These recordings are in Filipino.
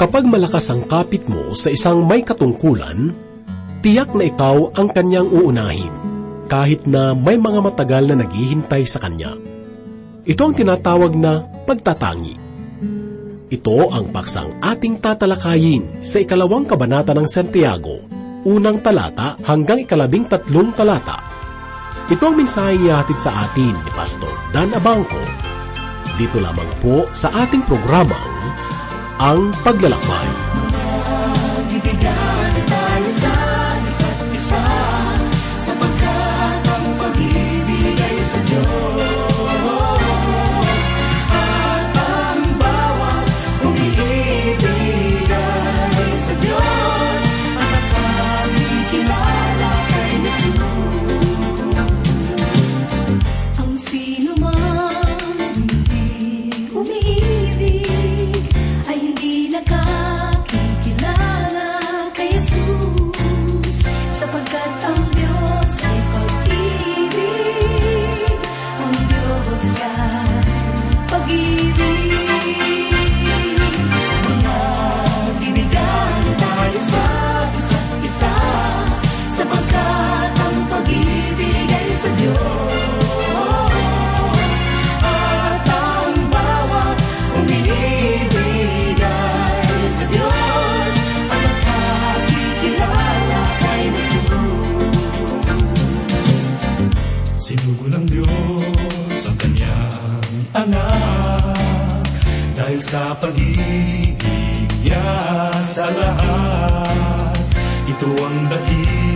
Kapag malakas ang kapit mo sa isang may katungkulan, tiyak na ikaw ang kanyang uunahin, kahit na may mga matagal na naghihintay sa kanya. Ito ang tinatawag na pagtatangi. Ito ang paksang ating tatalakayin sa ikalawang kabanata ng Santiago, unang talata hanggang ikalabing tatlong talata. Ito ang mensaheng ihatid sa atin ni Pastor Dan Abangco. Dito lamang po sa ating programang Ang Paglalakbay. Bibigyan anak dahil sa pag-ibig niya sa lahat. Ito ang dakilang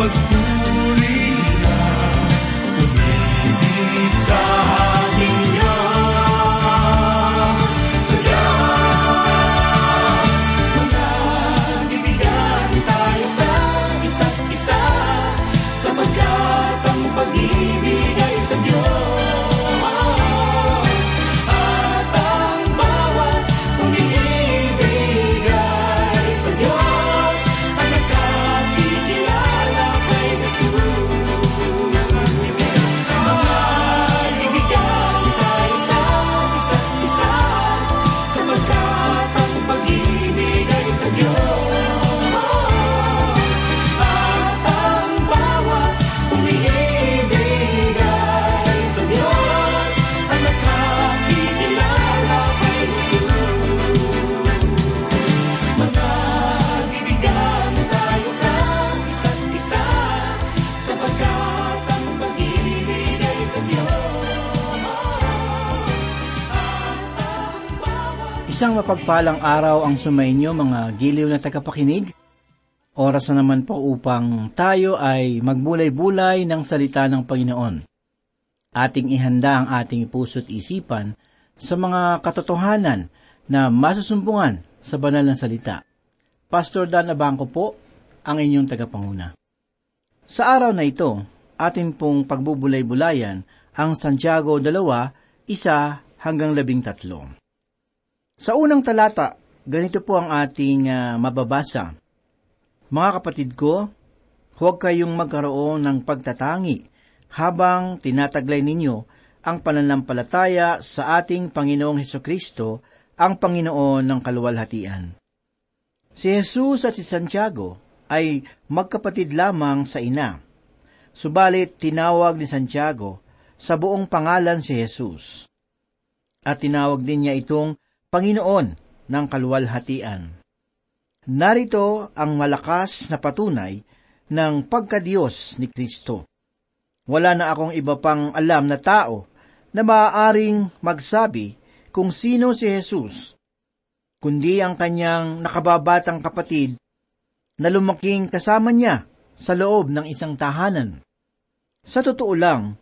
Muhammad Isang mapagpalang araw ang sumainyo mga giliw na tagapakinig. Oras na naman po upang tayo ay magbulay-bulay ng salita ng Panginoon. Ating ihanda ang ating puso't isipan sa mga katotohanan na masusumbungan sa banal na salita. Pastor Dan Abangco po, ang inyong tagapanguna. Sa araw na ito, atin pong pagbubulay-bulayan ang Santiago 2, isa hanggang labing tatlo. Sa unang talata, ganito po ang ating ah, mababasa. Mga kapatid ko, huwag kayong magkaroon ng pagtatangi habang tinataglay ninyo ang pananampalataya sa ating Panginoong Heso Kristo, ang Panginoon ng kaluwalhatian. Si Jesus at si Santiago ay magkapatid lamang sa ina. Subalit tinawag ni Santiago sa buong pangalan si Jesus. At tinawag din niya itong Panginoon ng kaluwalhatian. Narito ang malakas na patunay ng pagkadiyos ni Kristo. Wala na akong iba pang alam na tao na maaaring magsabi kung sino si Jesus. kundi ang kanyang nakababatang kapatid na lumaking kasama niya sa loob ng isang tahanan. Sa totoo lang,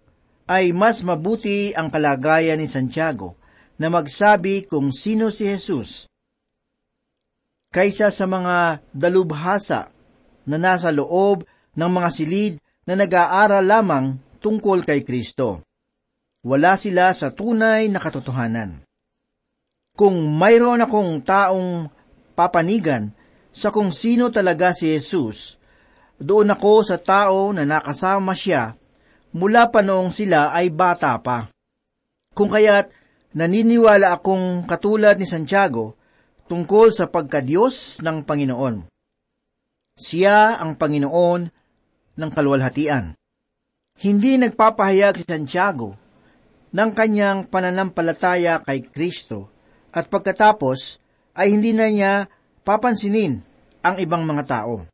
ay mas mabuti ang kalagayan ni Santiago na magsabi kung sino si Jesus kaysa sa mga dalubhasa na nasa loob ng mga silid na nag-aaral lamang tungkol kay Kristo. Wala sila sa tunay na katotohanan. Kung mayroon akong taong papanigan sa kung sino talaga si Jesus, doon ako sa tao na nakasama siya mula pa noong sila ay bata pa. Kung kaya't naniniwala akong katulad ni Santiago tungkol sa pagkadiyos ng Panginoon. Siya ang Panginoon ng kalwalhatian. Hindi nagpapahayag si Santiago ng kanyang pananampalataya kay Kristo at pagkatapos ay hindi na niya papansinin ang ibang mga tao.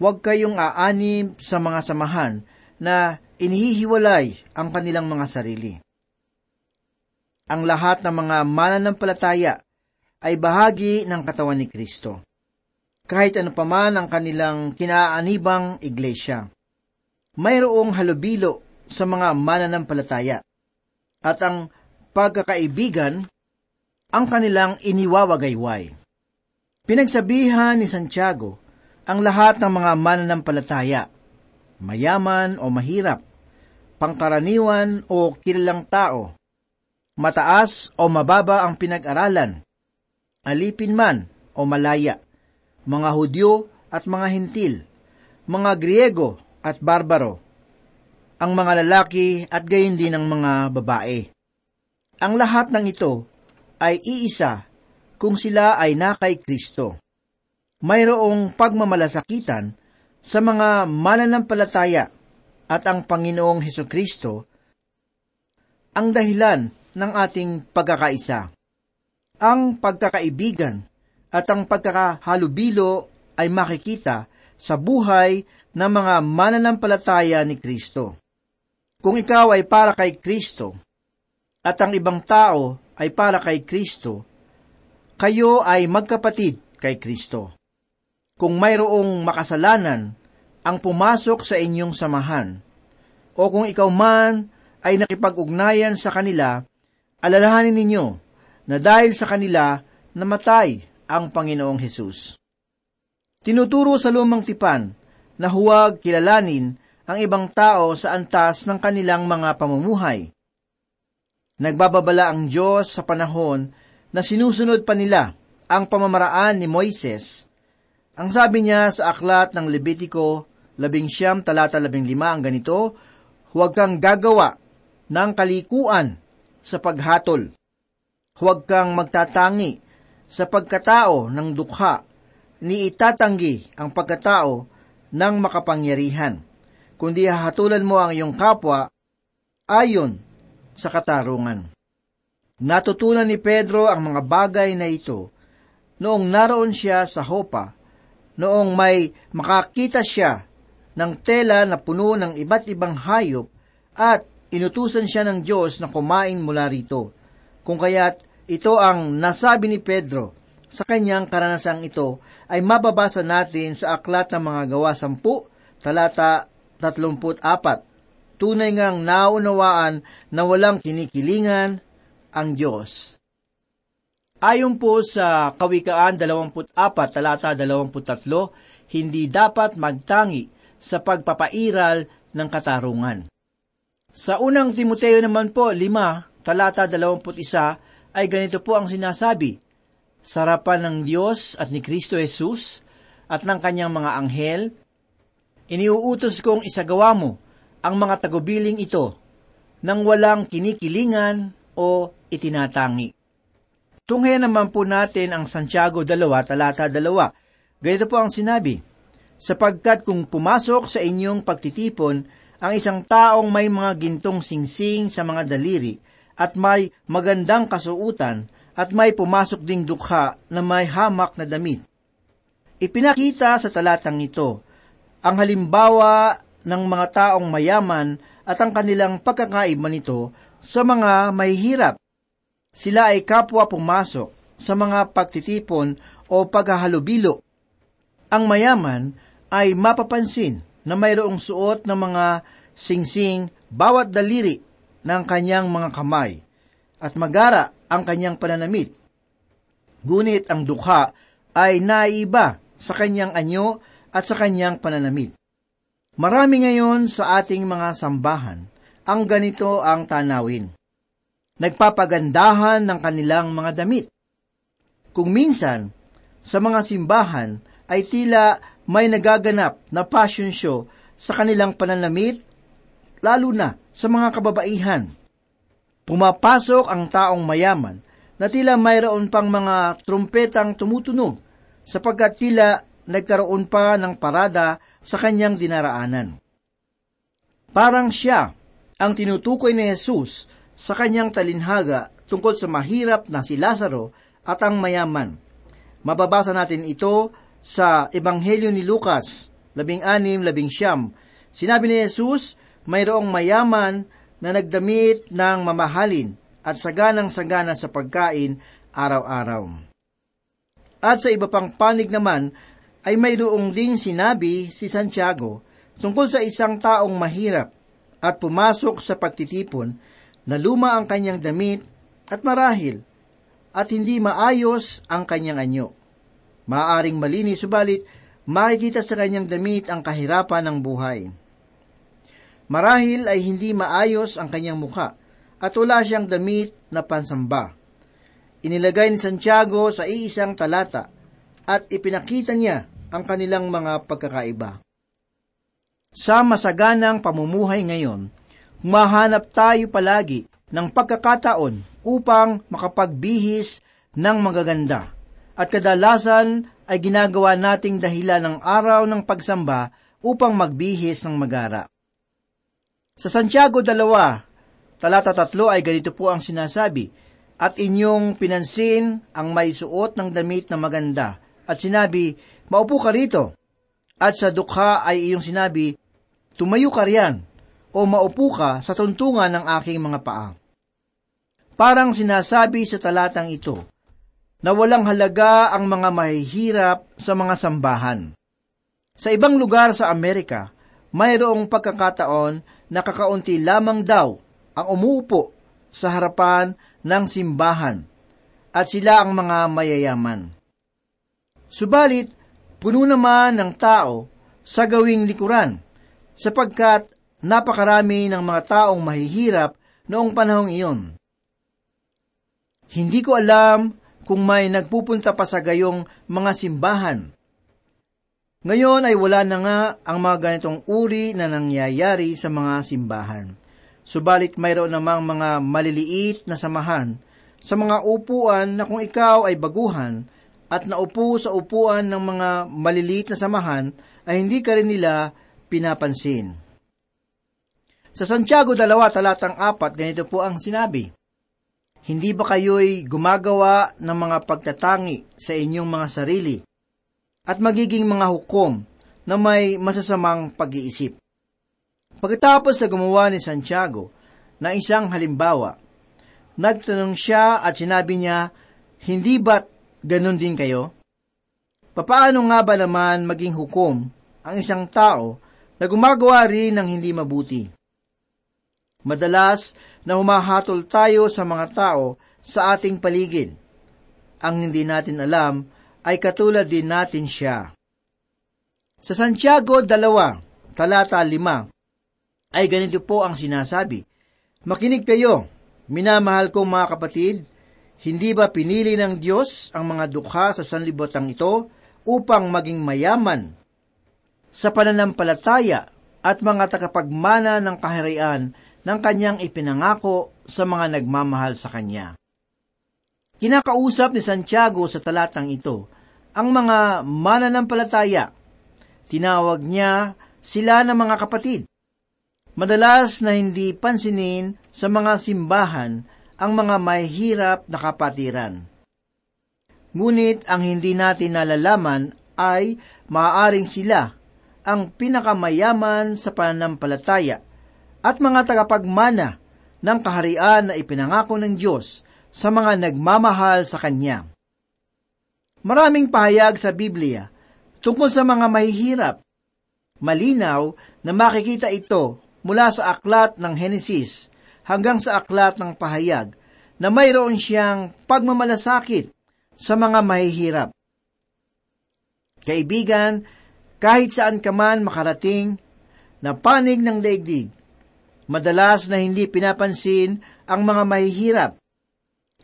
Huwag kayong aanib sa mga samahan na inihihiwalay ang kanilang mga sarili. Ang lahat ng mga mananampalataya ay bahagi ng katawan ni Kristo. Kahit ano paman ang kanilang kinaanibang iglesia. Mayroong halubilo sa mga mananampalataya at ang pagkakaibigan ang kanilang iniwawagayway. Pinagsabihan ni Santiago ang lahat ng mga mananampalataya, mayaman o mahirap, pangkaraniwan o kilalang tao, mataas o mababa ang pinag-aralan, alipin man o malaya, mga Hudyo at mga Hintil, mga Griego at Barbaro, ang mga lalaki at gayon din ang mga babae. Ang lahat ng ito ay iisa kung sila ay na kay Kristo. Mayroong pagmamalasakitan sa mga mananampalataya at ang Panginoong Heso Kristo ang dahilan ng ating pagkakaisa. Ang pagkakaibigan at ang pagkakahalubilo ay makikita sa buhay ng mga mananampalataya ni Kristo. Kung ikaw ay para kay Kristo at ang ibang tao ay para kay Kristo, kayo ay magkapatid kay Kristo. Kung mayroong makasalanan ang pumasok sa inyong samahan, o kung ikaw man ay nakipag-ugnayan sa kanila, alalahanin ninyo na dahil sa kanila namatay ang Panginoong Hesus. Tinuturo sa lumang tipan na huwag kilalanin ang ibang tao sa antas ng kanilang mga pamumuhay. Nagbababala ang Diyos sa panahon na sinusunod pa nila ang pamamaraan ni Moises. Ang sabi niya sa aklat ng Levitiko, labing siyam talata labing lima ang ganito, Huwag kang gagawa ng kalikuan sa paghatol. Huwag kang magtatangi sa pagkatao ng dukha, ni itatanggi ang pagkatao ng makapangyarihan kundi hahatulan mo ang iyong kapwa ayon sa katarungan. Natutunan ni Pedro ang mga bagay na ito noong naroon siya sa Hopa, noong may makakita siya ng tela na puno ng iba't ibang hayop at inutusan siya ng Diyos na kumain mula rito. Kung kaya't ito ang nasabi ni Pedro sa kanyang karanasang ito ay mababasa natin sa aklat ng mga gawa sampu, talata 34. Tunay ngang naunawaan na walang kinikilingan ang Diyos. Ayon po sa Kawikaan 24, talata 23, hindi dapat magtangi sa pagpapairal ng katarungan. Sa unang Timoteo naman po, 5, talata 21, ay ganito po ang sinasabi, Sarapan ng Diyos at ni Kristo Jesus at ng kanyang mga anghel, Iniuutos kong isagawa mo ang mga tagubiling ito nang walang kinikilingan o itinatangi. Tunghayan naman po natin ang Santiago 2, talata 2. Ganito po ang sinabi, Sapagkat kung pumasok sa inyong pagtitipon ang isang taong may mga gintong singsing sa mga daliri at may magandang kasuutan at may pumasok ding dukha na may hamak na damit. Ipinakita sa talatang ito ang halimbawa ng mga taong mayaman at ang kanilang pagkakaiba nito sa mga mahihirap. Sila ay kapwa pumasok sa mga pagtitipon o paghahalubilo. Ang mayaman ay mapapansin na mayroong suot ng mga singsing bawat daliri ng kanyang mga kamay at magara ang kanyang pananamit. Ngunit ang dukha ay naiba sa kanyang anyo at sa kanyang pananamit. Marami ngayon sa ating mga sambahan ang ganito ang tanawin. Nagpapagandahan ng kanilang mga damit. Kung minsan, sa mga simbahan ay tila may nagaganap na passion show sa kanilang pananamit, lalo na sa mga kababaihan. Pumapasok ang taong mayaman na tila mayroon pang mga trumpetang tumutunog sapagkat tila nagkaroon pa ng parada sa kanyang dinaraanan. Parang siya ang tinutukoy ni Jesus sa kanyang talinhaga tungkol sa mahirap na si Lazaro at ang mayaman. Mababasa natin ito sa Ebanghelyo ni Lucas, labing anim, labing siyam. Sinabi ni Jesus, mayroong mayaman na nagdamit ng mamahalin at saganang-sagana sa pagkain araw-araw. At sa iba pang panig naman, ay mayroong ding sinabi si Santiago tungkol sa isang taong mahirap at pumasok sa pagtitipon na luma ang kanyang damit at marahil at hindi maayos ang kanyang anyo. Maaring malinis subalit makikita sa kanyang damit ang kahirapan ng buhay. Marahil ay hindi maayos ang kanyang mukha at wala siyang damit na pansamba. Inilagay ni Santiago sa iisang talata at ipinakita niya ang kanilang mga pagkakaiba. Sa masaganang pamumuhay ngayon, humahanap tayo palagi ng pagkakataon upang makapagbihis ng magaganda at kadalasan ay ginagawa nating dahilan ng araw ng pagsamba upang magbihis ng magara. Sa Santiago 2, talata 3 ay ganito po ang sinasabi, At inyong pinansin ang may suot ng damit na maganda, at sinabi, Maupo ka rito. At sa dukha ay iyong sinabi, Tumayo ka riyan, o maupo ka sa tuntungan ng aking mga paa. Parang sinasabi sa talatang ito, na walang halaga ang mga mahihirap sa mga sambahan. Sa ibang lugar sa Amerika, mayroong pagkakataon na kakaunti lamang daw ang umuupo sa harapan ng simbahan at sila ang mga mayayaman. Subalit, puno naman ng tao sa gawing likuran sapagkat napakarami ng mga taong mahihirap noong panahong iyon. Hindi ko alam kung may nagpupunta pa sa gayong mga simbahan ngayon ay wala na nga ang mga ganitong uri na nangyayari sa mga simbahan. Subalit mayroon namang mga maliliit na samahan sa mga upuan na kung ikaw ay baguhan at naupo sa upuan ng mga maliliit na samahan ay hindi ka rin nila pinapansin. Sa Santiago 2 talatang 4, ganito po ang sinabi, Hindi ba kayo'y gumagawa ng mga pagtatangi sa inyong mga sarili at magiging mga hukom na may masasamang pag-iisip. Pagkatapos sa gumawa ni Santiago na isang halimbawa, nagtanong siya at sinabi niya, Hindi ba't ganun din kayo? Papaano nga ba naman maging hukom ang isang tao na gumagawa rin ng hindi mabuti? Madalas na humahatol tayo sa mga tao sa ating paligid. Ang hindi natin alam ay katulad din natin siya. Sa Santiago 2, talata 5, ay ganito po ang sinasabi, Makinig kayo, minamahal kong mga kapatid, hindi ba pinili ng Diyos ang mga dukha sa sanlibutan ito upang maging mayaman sa pananampalataya at mga takapagmana ng kaharian ng kanyang ipinangako sa mga nagmamahal sa kanya. Kinakausap ni Santiago sa talatang ito ang mga mananampalataya. Tinawag niya sila ng mga kapatid. Madalas na hindi pansinin sa mga simbahan ang mga mahihirap na kapatiran. Ngunit ang hindi natin nalalaman ay maaaring sila ang pinakamayaman sa pananampalataya at mga tagapagmana ng kaharian na ipinangako ng Diyos sa mga nagmamahal sa Kanya. Maraming pahayag sa Biblia tungkol sa mga mahihirap. Malinaw na makikita ito mula sa aklat ng Henesis hanggang sa aklat ng pahayag na mayroon siyang pagmamalasakit sa mga mahihirap. Kaibigan, kahit saan ka man makarating, na panig ng daigdig, madalas na hindi pinapansin ang mga mahihirap,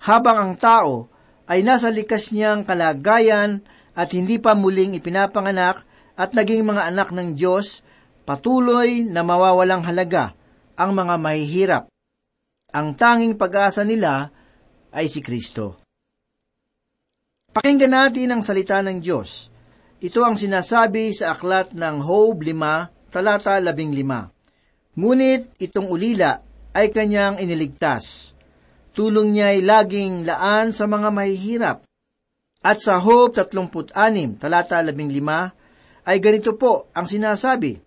habang ang tao ay nasa likas niyang kalagayan at hindi pa muling ipinapanganak at naging mga anak ng Diyos, patuloy na mawawalang halaga ang mga mahihirap. Ang tanging pag-asa nila ay si Kristo. Pakinggan natin ang salita ng Diyos. Ito ang sinasabi sa aklat ng Job 5, talata 15. Ngunit itong ulila ay kanyang iniligtas. Tulong niya ay laging laan sa mga mahihirap. At sa Job 36, talata 15, ay ganito po ang sinasabi.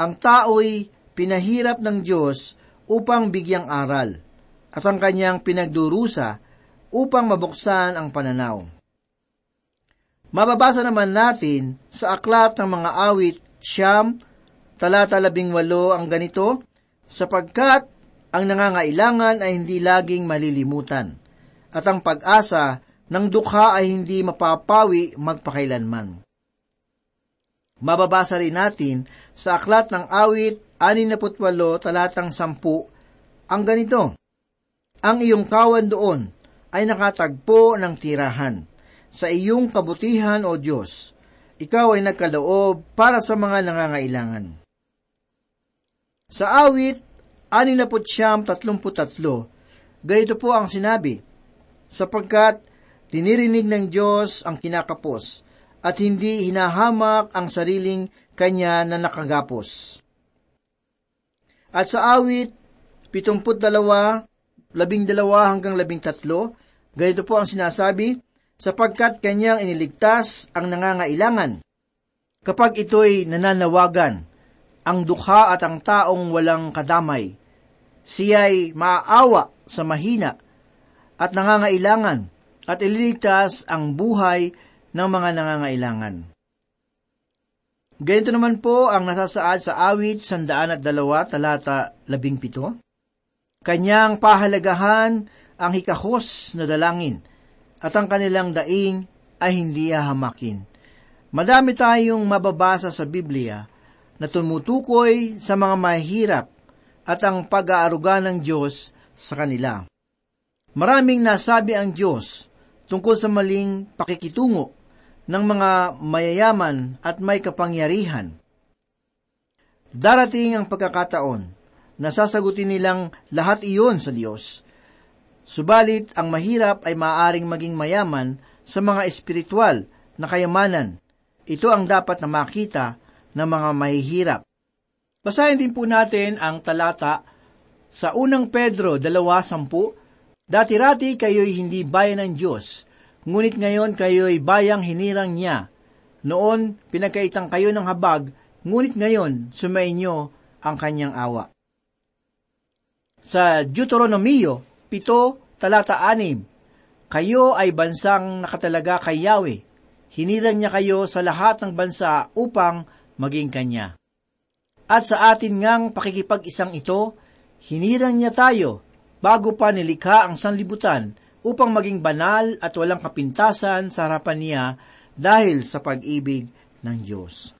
Ang tao'y pinahirap ng Diyos upang bigyang aral, at ang kanyang pinagdurusa upang mabuksan ang pananaw. Mababasa naman natin sa aklat ng mga awit siyam, talata labing walo ang ganito, sapagkat ang nangangailangan ay hindi laging malilimutan, at ang pag-asa ng dukha ay hindi mapapawi magpakailanman. Mababasa rin natin sa aklat ng awit 68 talatang 10 ang ganito, Ang iyong kawan doon ay nakatagpo ng tirahan. Sa iyong kabutihan, O Diyos, ikaw ay nagkaloob para sa mga nangangailangan. Sa awit, 69-33, ganito po ang sinabi, sapagkat dinirinig ng Diyos ang kinakapos at hindi hinahamak ang sariling kanya na nakagapos. At sa awit, 72, labing dalawa hanggang labing tatlo, ganito po ang sinasabi, sapagkat kanyang iniligtas ang nangangailangan. Kapag ito'y nananawagan, ang dukha at ang taong walang kadamay, siya'y maaawa sa mahina at nangangailangan at ililigtas ang buhay ng mga nangangailangan. Ganito naman po ang nasasaad sa awit sandaan at dalawa talata labing pito. Kanyang pahalagahan ang hikahos na dalangin at ang kanilang daing ay hindi hahamakin. Madami tayong mababasa sa Biblia na tumutukoy sa mga mahirap at ang pag-aaruga ng Diyos sa kanila. Maraming nasabi ang Diyos tungkol sa maling pakikitungo ng mga mayayaman at may kapangyarihan. Darating ang pagkakataon na sasagutin nilang lahat iyon sa Diyos. Subalit, ang mahirap ay maaring maging mayaman sa mga espiritual na kayamanan. Ito ang dapat na makita ng mga mahihirap. Basahin din po natin ang talata sa unang Pedro 2.10, Dati-rati kayo'y hindi bayan ng Diyos, ngunit ngayon kayo'y bayang hinirang niya. Noon, pinagkaitang kayo ng habag, ngunit ngayon, sumainyo ang kanyang awa. Sa Deuteronomio, pito, talata anim, kayo ay bansang nakatalaga kay Yahweh. Hinirang niya kayo sa lahat ng bansa upang maging kanya. At sa atin ngang pakikipag-isang ito, hinirang niya tayo bago pa nilikha ang sanlibutan upang maging banal at walang kapintasan sa harapan niya dahil sa pag-ibig ng Diyos.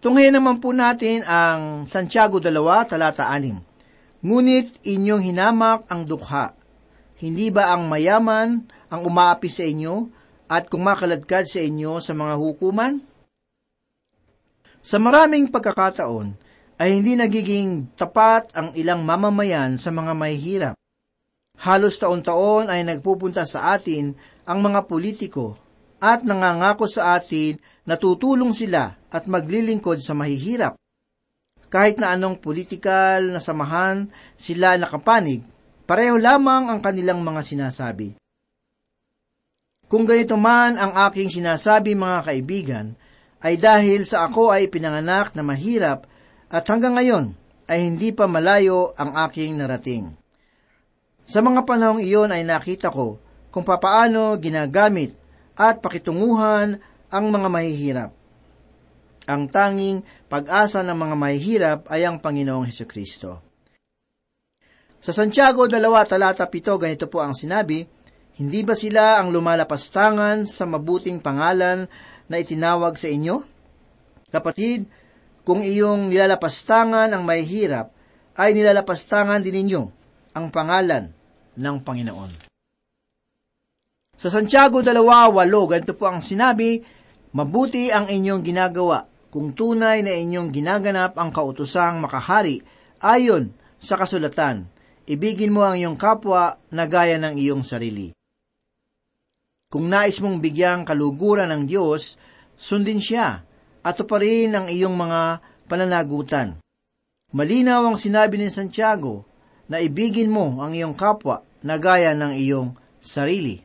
Tunghayan naman po natin ang Santiago 2, talata 6. Ngunit inyong hinamak ang dukha. Hindi ba ang mayaman ang umaapi sa inyo at kumakaladkad sa inyo sa mga hukuman? Sa maraming pagkakataon, ay hindi nagiging tapat ang ilang mamamayan sa mga mahihirap. Halos taon-taon ay nagpupunta sa atin ang mga politiko at nangangako sa atin na tutulong sila at maglilingkod sa mahihirap. Kahit na anong politikal na samahan sila nakapanig, pareho lamang ang kanilang mga sinasabi. Kung ganito man ang aking sinasabi mga kaibigan, ay dahil sa ako ay pinanganak na mahirap at hanggang ngayon ay hindi pa malayo ang aking narating. Sa mga panahong iyon ay nakita ko kung papaano ginagamit at pakitunguhan ang mga mahihirap. Ang tanging pag-asa ng mga mahihirap ay ang Panginoong Heso Kristo. Sa Santiago 2, talata 7, ganito po ang sinabi, Hindi ba sila ang lumalapastangan sa mabuting pangalan na itinawag sa inyo? Kapatid, kung iyong nilalapastangan ang mahihirap, ay nilalapastangan din ninyo ang pangalan ng Panginoon. Sa Santiago 2.8, ganito po ang sinabi, Mabuti ang inyong ginagawa kung tunay na inyong ginaganap ang kautusang makahari ayon sa kasulatan. Ibigin mo ang iyong kapwa na gaya ng iyong sarili. Kung nais mong bigyang kaluguran ng Diyos, sundin siya at tuparin ang iyong mga pananagutan. Malinaw ang sinabi ni Santiago na ibigin mo ang iyong kapwa na gaya ng iyong sarili.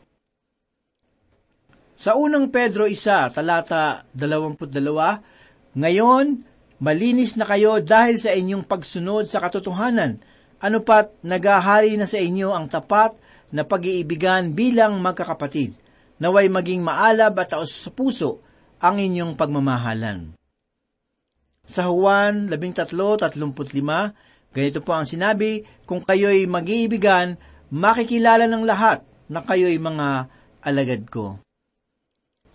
Sa unang Pedro 1, talata 22, Ngayon, malinis na kayo dahil sa inyong pagsunod sa katotohanan, ano pat nagahari na sa inyo ang tapat na pag-iibigan bilang magkakapatid, naway maging maalab at taos sa puso ang inyong pagmamahalan. Sa Juan 13.35, ganito po ang sinabi, kung kayo'y mag-iibigan, makikilala ng lahat na kayo'y mga alagad ko.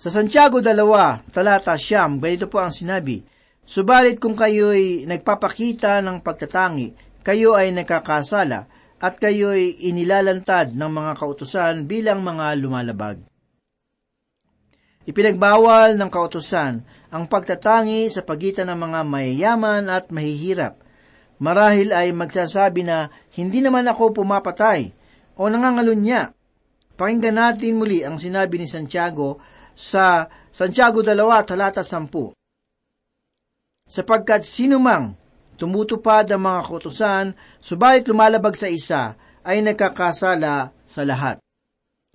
Sa Santiago 2, talata siyam, ganito po ang sinabi, Subalit kung kayo'y nagpapakita ng pagtatangi, kayo ay nakakasala, at kayo'y inilalantad ng mga kautusan bilang mga lumalabag. Ipinagbawal ng kautusan ang pagtatangi sa pagitan ng mga mayayaman at mahihirap. Marahil ay magsasabi na hindi naman ako pumapatay o nangangalunya. Pakinggan natin muli ang sinabi ni Santiago sa Santiago 2, talata 10. Sapagkat sinumang tumutupad ang mga kautusan, subalit lumalabag sa isa, ay nagkakasala sa lahat.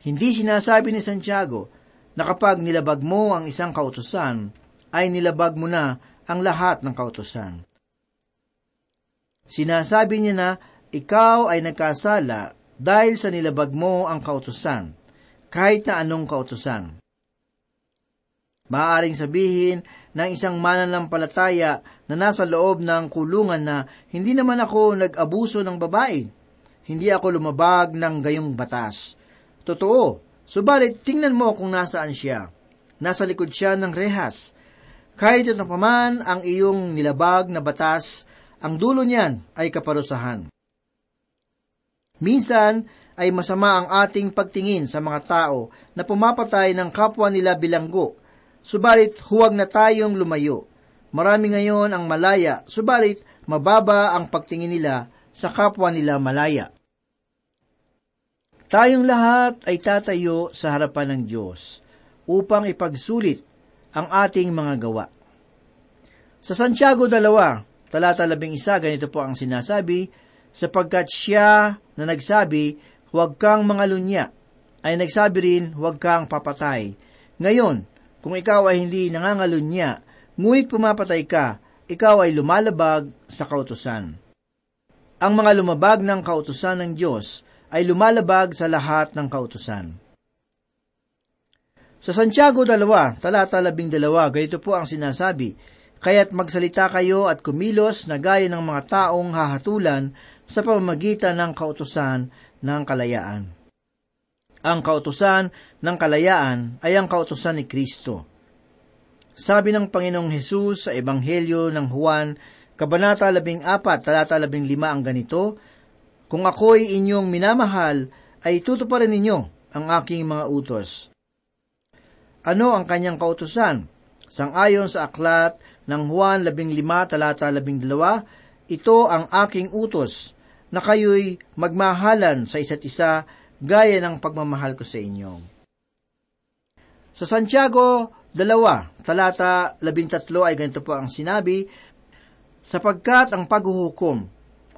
Hindi sinasabi ni Santiago na kapag nilabag mo ang isang kautusan, ay nilabag mo na ang lahat ng kautusan. Sinasabi niya na ikaw ay nagkasala dahil sa nilabag mo ang kautusan, kahit na anong kautusan. Maaaring sabihin ng isang mananampalataya na nasa loob ng kulungan na hindi naman ako nag-abuso ng babae. Hindi ako lumabag ng gayong batas. Totoo, subalit tingnan mo kung nasaan siya. Nasa likod siya ng rehas. Kahit ito paman ang iyong nilabag na batas, ang dulo niyan ay kaparusahan. Minsan ay masama ang ating pagtingin sa mga tao na pumapatay ng kapwa nila bilanggo, subalit huwag na tayong lumayo. Marami ngayon ang malaya, subalit mababa ang pagtingin nila sa kapwa nila malaya. Tayong lahat ay tatayo sa harapan ng Diyos upang ipagsulit ang ating mga gawa. Sa Santiago 2, talata 11, ganito po ang sinasabi, sapagkat siya na nagsabi, huwag kang mangalunya, ay nagsabi rin, huwag kang papatay. Ngayon, kung ikaw ay hindi nangangalunya, ngunit pumapatay ka, ikaw ay lumalabag sa kautusan. Ang mga lumabag ng kautusan ng Diyos ay lumalabag sa lahat ng kautusan. Sa Santiago 2, talata 12, ganito po ang sinasabi, Kaya't magsalita kayo at kumilos na gaya ng mga taong hahatulan sa pamamagitan ng kautusan ng kalayaan. Ang kautusan ng kalayaan ay ang kautusan ni Kristo. Sabi ng Panginoong Hesus sa Ebanghelyo ng Juan, Kabanata 14, talata 15 ang ganito, Kung ako'y inyong minamahal, ay tutuparin ninyo ang aking mga utos. Ano ang kanyang kautusan? Sangayon sa aklat ng Juan 15 talata 12, ito ang aking utos, na kayo'y magmahalan sa isa't isa gaya ng pagmamahal ko sa inyo. Sa Santiago 2, talata 13 ay ganito po ang sinabi, sapagkat ang paghuhukom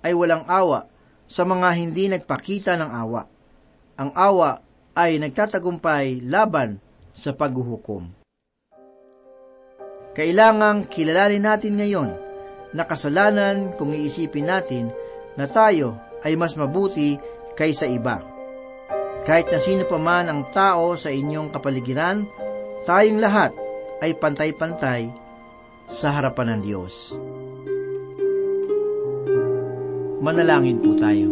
ay walang awa sa mga hindi nagpakita ng awa. Ang awa ay nagtatagumpay laban sa paghuhukom. Kailangang kilalanin natin ngayon na kasalanan kung iisipin natin na tayo ay mas mabuti kaysa iba. Kahit na sino pa man ang tao sa inyong kapaligiran, tayong lahat ay pantay-pantay sa harapan ng Diyos. Manalangin po tayo.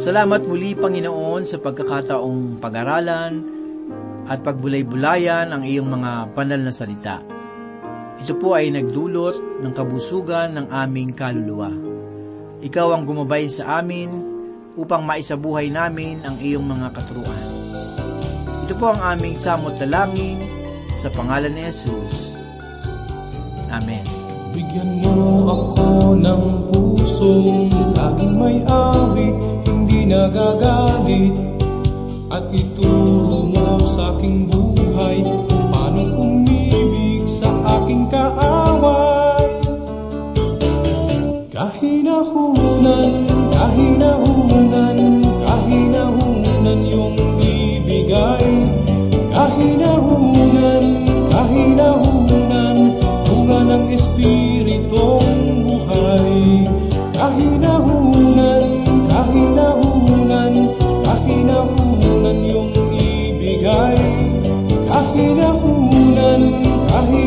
Salamat muli, Panginoon, sa pagkakataong pag-aralan at pagbulay-bulayan ang iyong mga banal na salita. Ito po ay nagdulot ng kabusugan ng aming kaluluwa. Ikaw ang gumabay sa amin upang maisabuhay namin ang iyong mga katuruan. Ito po ang aming samot dalangin sa pangalan ni Jesus. Amen. Bigyan mo ako ng pusong laging may awit, hindi nagagalit. At ituro mo sa aking buhay paano umibig sa aking kaaway. Kahinahunan, kahinahunan,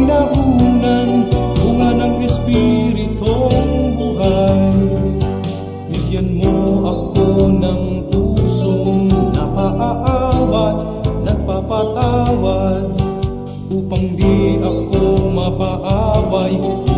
kahinahunan, bunga ng Espiritong buhay. Bigyan mo ako ng pusong napaaawat, nagpapatawad, upang di ako mapaaway.